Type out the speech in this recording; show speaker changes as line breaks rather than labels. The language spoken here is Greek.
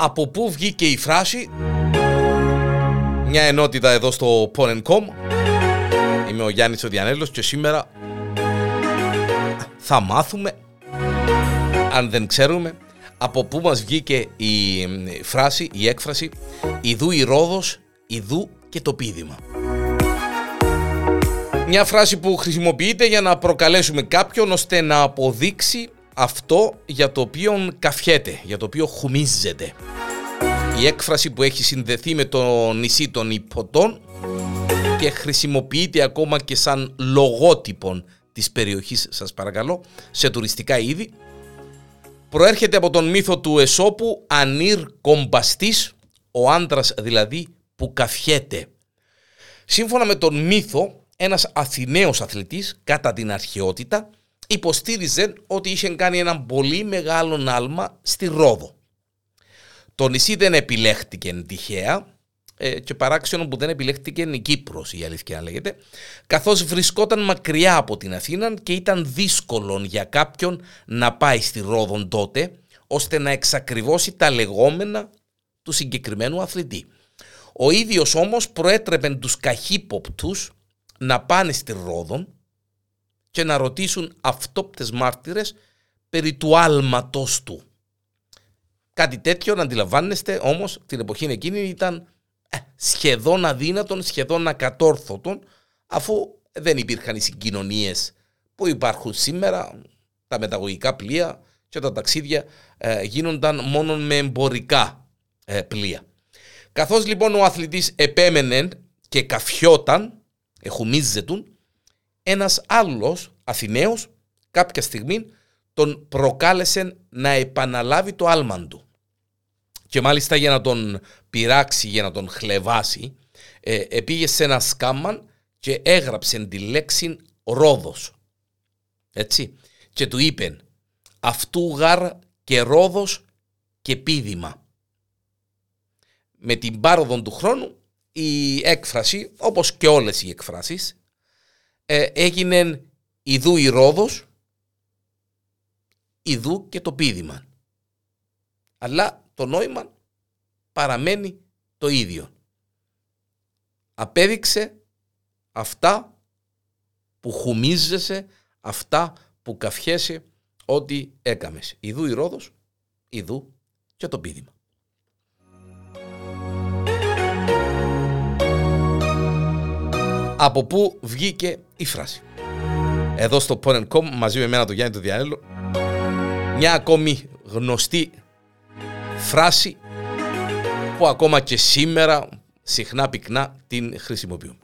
από πού βγήκε η φράση; Μια ενότητα εδώ στο Porn.com Είμαι ο Γιάννης ο Διανέλος και σήμερα θα μάθουμε αν δεν ξέρουμε από πού μας βγήκε η φράση, η έκφραση «Ιδού η Ρόδος, ιδού και το πίδημα». Μια φράση που χρησιμοποιείται για να προκαλέσουμε κάποιον ώστε να αποδείξει αυτό για το οποίο καφιέται, για το οποίο χουμίζεται. Η έκφραση που έχει συνδεθεί με το νησί των Υποτών και χρησιμοποιείται ακόμα και σαν λογότυπον της περιοχής σας παρακαλώ σε τουριστικά είδη προέρχεται από τον μύθο του Εσώπου Ανήρ Κομπαστής ο άντρας δηλαδή που καφιέται. Σύμφωνα με τον μύθο ένας Αθηναίος αθλητής κατά την αρχαιότητα υποστήριζε ότι είχε κάνει ένα πολύ μεγάλο άλμα στη Ρόδο. Το νησί δεν επιλέχτηκε τυχαία ε, και παράξενο που δεν επιλέχτηκε η Κύπρος η αλήθεια λέγεται καθώς βρισκόταν μακριά από την Αθήνα και ήταν δύσκολο για κάποιον να πάει στη Ρόδον τότε ώστε να εξακριβώσει τα λεγόμενα του συγκεκριμένου αθλητή. Ο ίδιος όμως προέτρεπε τους καχύποπτους να πάνε στη Ρόδον και να ρωτήσουν αυτόπτες μάρτυρες περί του άλματος του. Κάτι τέτοιο να αντιλαμβάνεστε όμως την εποχή εκείνη ήταν ε, σχεδόν αδύνατον, σχεδόν ακατόρθωτον αφού δεν υπήρχαν οι συγκοινωνίες που υπάρχουν σήμερα, τα μεταγωγικά πλοία και τα ταξίδια ε, γίνονταν μόνο με εμπορικά ε, πλοία. Καθώς λοιπόν ο αθλητής επέμενε και καφιόταν, εχουμίζετουν, ένας άλλος Αθηναίος κάποια στιγμή τον προκάλεσε να επαναλάβει το άλμαν του. Και μάλιστα για να τον πειράξει, για να τον χλεβάσει, ε, πήγε σε ένα σκάμμαν και έγραψε τη λέξη Ρόδος. Έτσι. Και του είπε αυτού γαρ και Ρόδος και πίδημα. Με την πάροδο του χρόνου η έκφραση, όπως και όλες οι εκφράσεις, ε, έγινε Ιδού η Ρόδος, Ιδού και το πίδημα. Αλλά το νόημα παραμένει το ίδιο. Απέδειξε αυτά που χουμίζεσαι, αυτά που καφιέσαι ότι έκαμες. Ιδού η Ρόδος, Ιδού και το πίδημα. Από πού βγήκε η φράση. Εδώ στο Porn.com μαζί με εμένα το Γιάννη του Διανέλο μια ακόμη γνωστή φράση που ακόμα και σήμερα συχνά πυκνά την χρησιμοποιούν.